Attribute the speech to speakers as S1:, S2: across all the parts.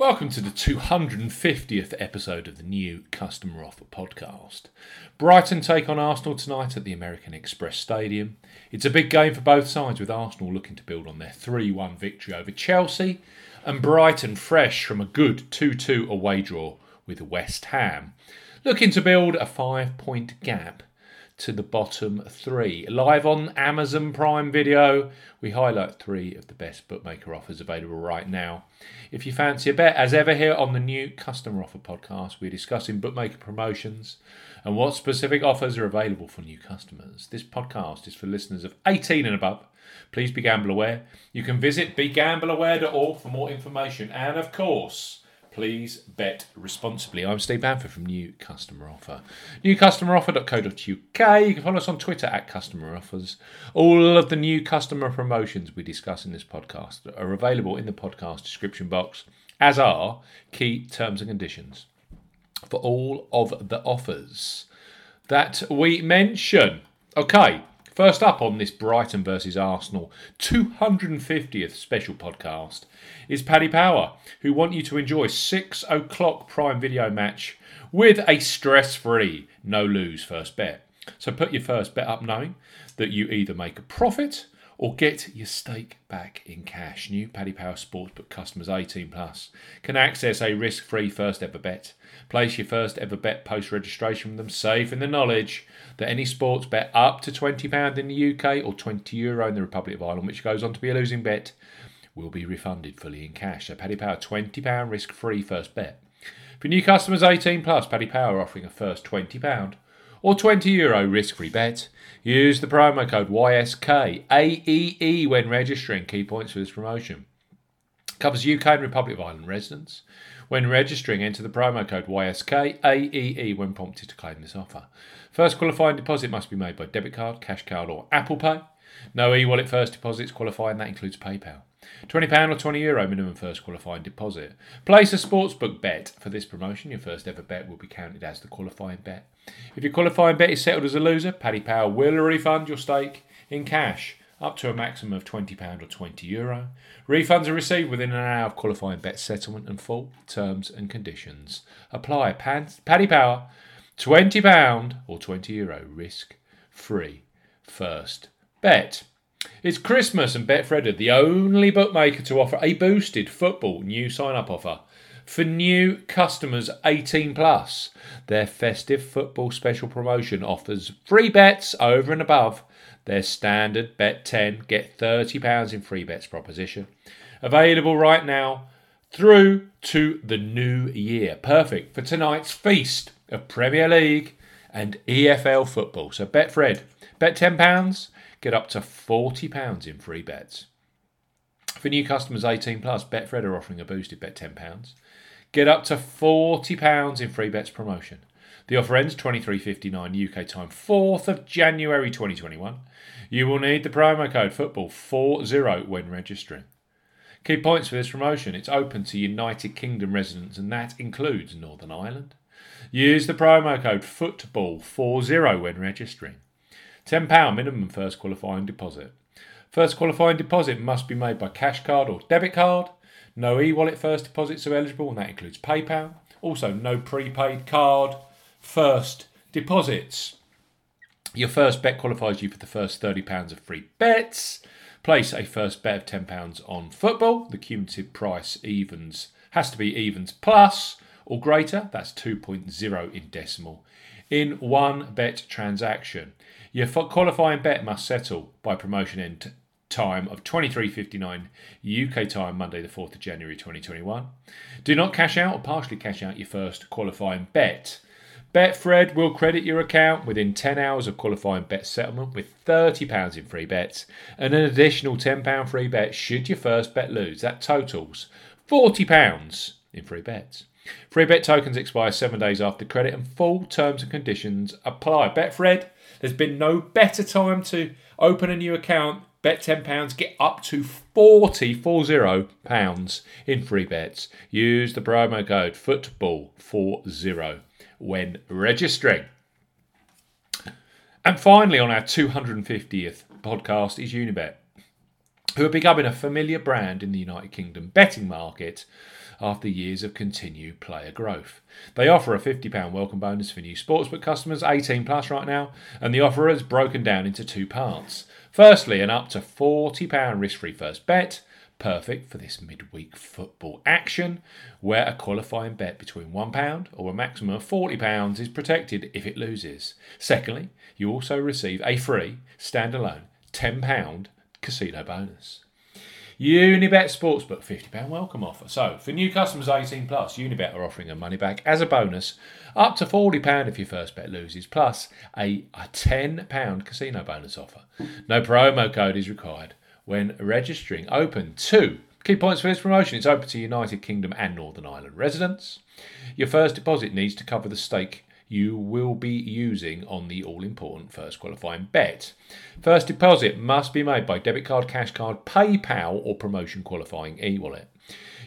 S1: Welcome to the 250th episode of the new Customer Offer podcast. Brighton take on Arsenal tonight at the American Express Stadium. It's a big game for both sides, with Arsenal looking to build on their 3 1 victory over Chelsea, and Brighton fresh from a good 2 2 away draw with West Ham, looking to build a five point gap to the bottom three. Live on Amazon Prime Video, we highlight three of the best bookmaker offers available right now. If you fancy a bet, as ever, here on the new Customer Offer podcast, we're discussing bookmaker promotions and what specific offers are available for new customers. This podcast is for listeners of 18 and above. Please be gamble aware. You can visit begambleaware.org for more information. And of course, Please bet responsibly. I'm Steve Bamford from New Customer Offer. NewCustomeroffer.co.uk. You can follow us on Twitter at Customer Offers. All of the new customer promotions we discuss in this podcast are available in the podcast description box, as are key terms and conditions for all of the offers that we mention. Okay, First up on this Brighton versus Arsenal 250th special podcast is Paddy Power, who want you to enjoy 6 o'clock prime video match with a stress free, no lose first bet. So put your first bet up knowing that you either make a profit or get your stake back in cash. New Paddy Power Sportsbook customers 18 plus can access a risk-free first ever bet. Place your first ever bet post registration with them, safe in the knowledge that any sports bet up to £20 in the UK or €20 Euro in the Republic of Ireland, which goes on to be a losing bet, will be refunded fully in cash. So Paddy Power £20 risk-free first bet. For new customers 18 plus, Paddy Power offering a first £20 or 20 euro risk-free bet. Use the promo code YSKAEE when registering. Key points for this promotion. Covers UK and Republic of Ireland residents. When registering, enter the promo code YSKAEE when prompted to claim this offer. First qualifying deposit must be made by debit card, cash card, or Apple Pay. No e-wallet first deposits qualify, and that includes PayPal. £20 or €20 Euro minimum first qualifying deposit. Place a sportsbook bet for this promotion. Your first ever bet will be counted as the qualifying bet. If your qualifying bet is settled as a loser, Paddy Power will refund your stake in cash up to a maximum of £20 or €20 Euro. Refunds are received within an hour of qualifying bet settlement and full terms and conditions apply. Paddy Power, £20 or €20 Euro risk free first bet. It's Christmas and Betfred are the only bookmaker to offer a boosted football new sign up offer for new customers 18 plus. Their festive football special promotion offers free bets over and above their standard bet 10 get 30 pounds in free bets proposition. Available right now through to the new year. Perfect for tonight's feast of Premier League and EFL football. So Betfred, bet 10 pounds Get up to £40 in free bets. For new customers 18 plus, Betfred are offering a boosted bet £10. Get up to £40 in free bets promotion. The offer ends 23.59 UK time, 4th of January 2021. You will need the promo code football40 when registering. Key points for this promotion it's open to United Kingdom residents, and that includes Northern Ireland. Use the promo code football40 when registering. £10 minimum first qualifying deposit. First qualifying deposit must be made by cash card or debit card. No e wallet first deposits are eligible, and that includes PayPal. Also, no prepaid card first deposits. Your first bet qualifies you for the first £30 of free bets. Place a first bet of £10 on football. The cumulative price evens has to be evens plus or greater. That's 2.0 in decimal in one bet transaction. Your qualifying bet must settle by promotion end time of 23.59 UK time, Monday, the 4th of January 2021. Do not cash out or partially cash out your first qualifying bet. Betfred will credit your account within 10 hours of qualifying bet settlement with £30 in free bets and an additional £10 free bet should your first bet lose. That totals £40 in free bets. Free bet tokens expire seven days after credit and full terms and conditions apply. Betfred there's been no better time to open a new account, bet £10, get up to 40, 40 pounds in free bets. Use the promo code football40 when registering. And finally, on our 250th podcast is Unibet, who are becoming a familiar brand in the United Kingdom betting market after years of continued player growth. They offer a £50 welcome bonus for new sportsbook customers 18 plus right now, and the offer is broken down into two parts. Firstly, an up to £40 risk free first bet, perfect for this midweek football action, where a qualifying bet between £1 or a maximum of £40 is protected if it loses. Secondly, you also receive a free, standalone £10 casino bonus. Unibet Sportsbook £50 welcome offer. So, for new customers 18 plus, Unibet are offering a money back as a bonus up to £40 if your first bet loses, plus a, a £10 casino bonus offer. No promo code is required when registering. Open to key points for this promotion it's open to United Kingdom and Northern Ireland residents. Your first deposit needs to cover the stake you will be using on the all important first qualifying bet. First deposit must be made by debit card, cash card, PayPal, or promotion qualifying e wallet.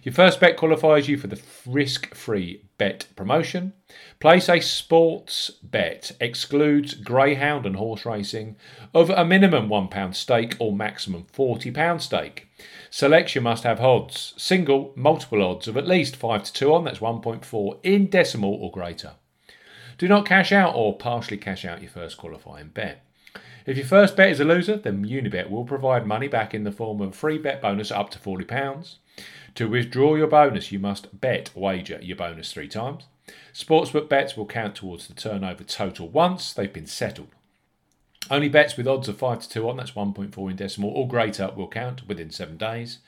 S1: Your first bet qualifies you for the risk free bet promotion. Place a sports bet, excludes greyhound and horse racing, of a minimum £1 stake or maximum £40 stake. Selection must have odds, single, multiple odds of at least 5 to 2 on, that's 1.4 in decimal or greater. Do not cash out or partially cash out your first qualifying bet. If your first bet is a loser, then Unibet will provide money back in the form of a free bet bonus up to £40. To withdraw your bonus, you must bet wager your bonus three times. Sportsbook bets will count towards the turnover total once they've been settled. Only bets with odds of 5 to 2 on, that's 1.4 in decimal, or greater will count within 7 days.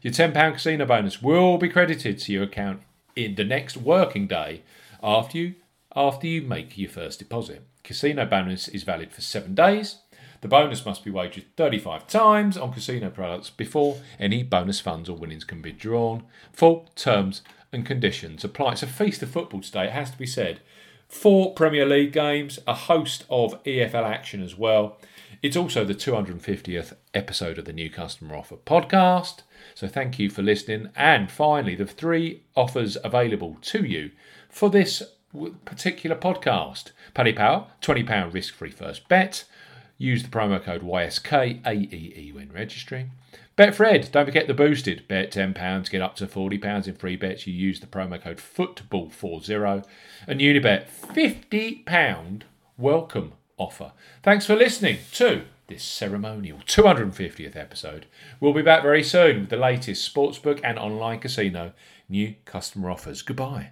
S1: Your £10 casino bonus will be credited to your account in the next working day after you after you make your first deposit. Casino bonus is valid for 7 days the bonus must be wagered 35 times on casino products before any bonus funds or winnings can be drawn. Full terms and conditions apply. It's a feast of football today, it has to be said. Four Premier League games, a host of EFL action as well. It's also the 250th episode of the New Customer Offer podcast. So thank you for listening. And finally, the three offers available to you for this particular podcast Paddy Power, £20 risk free first bet. Use the promo code YSKAEE when registering. Betfred, don't forget the boosted. Bet £10, get up to £40 in free bets. You use the promo code FOOTBALL40. And Unibet, £50 welcome offer. Thanks for listening to this ceremonial 250th episode. We'll be back very soon with the latest sportsbook and online casino new customer offers. Goodbye.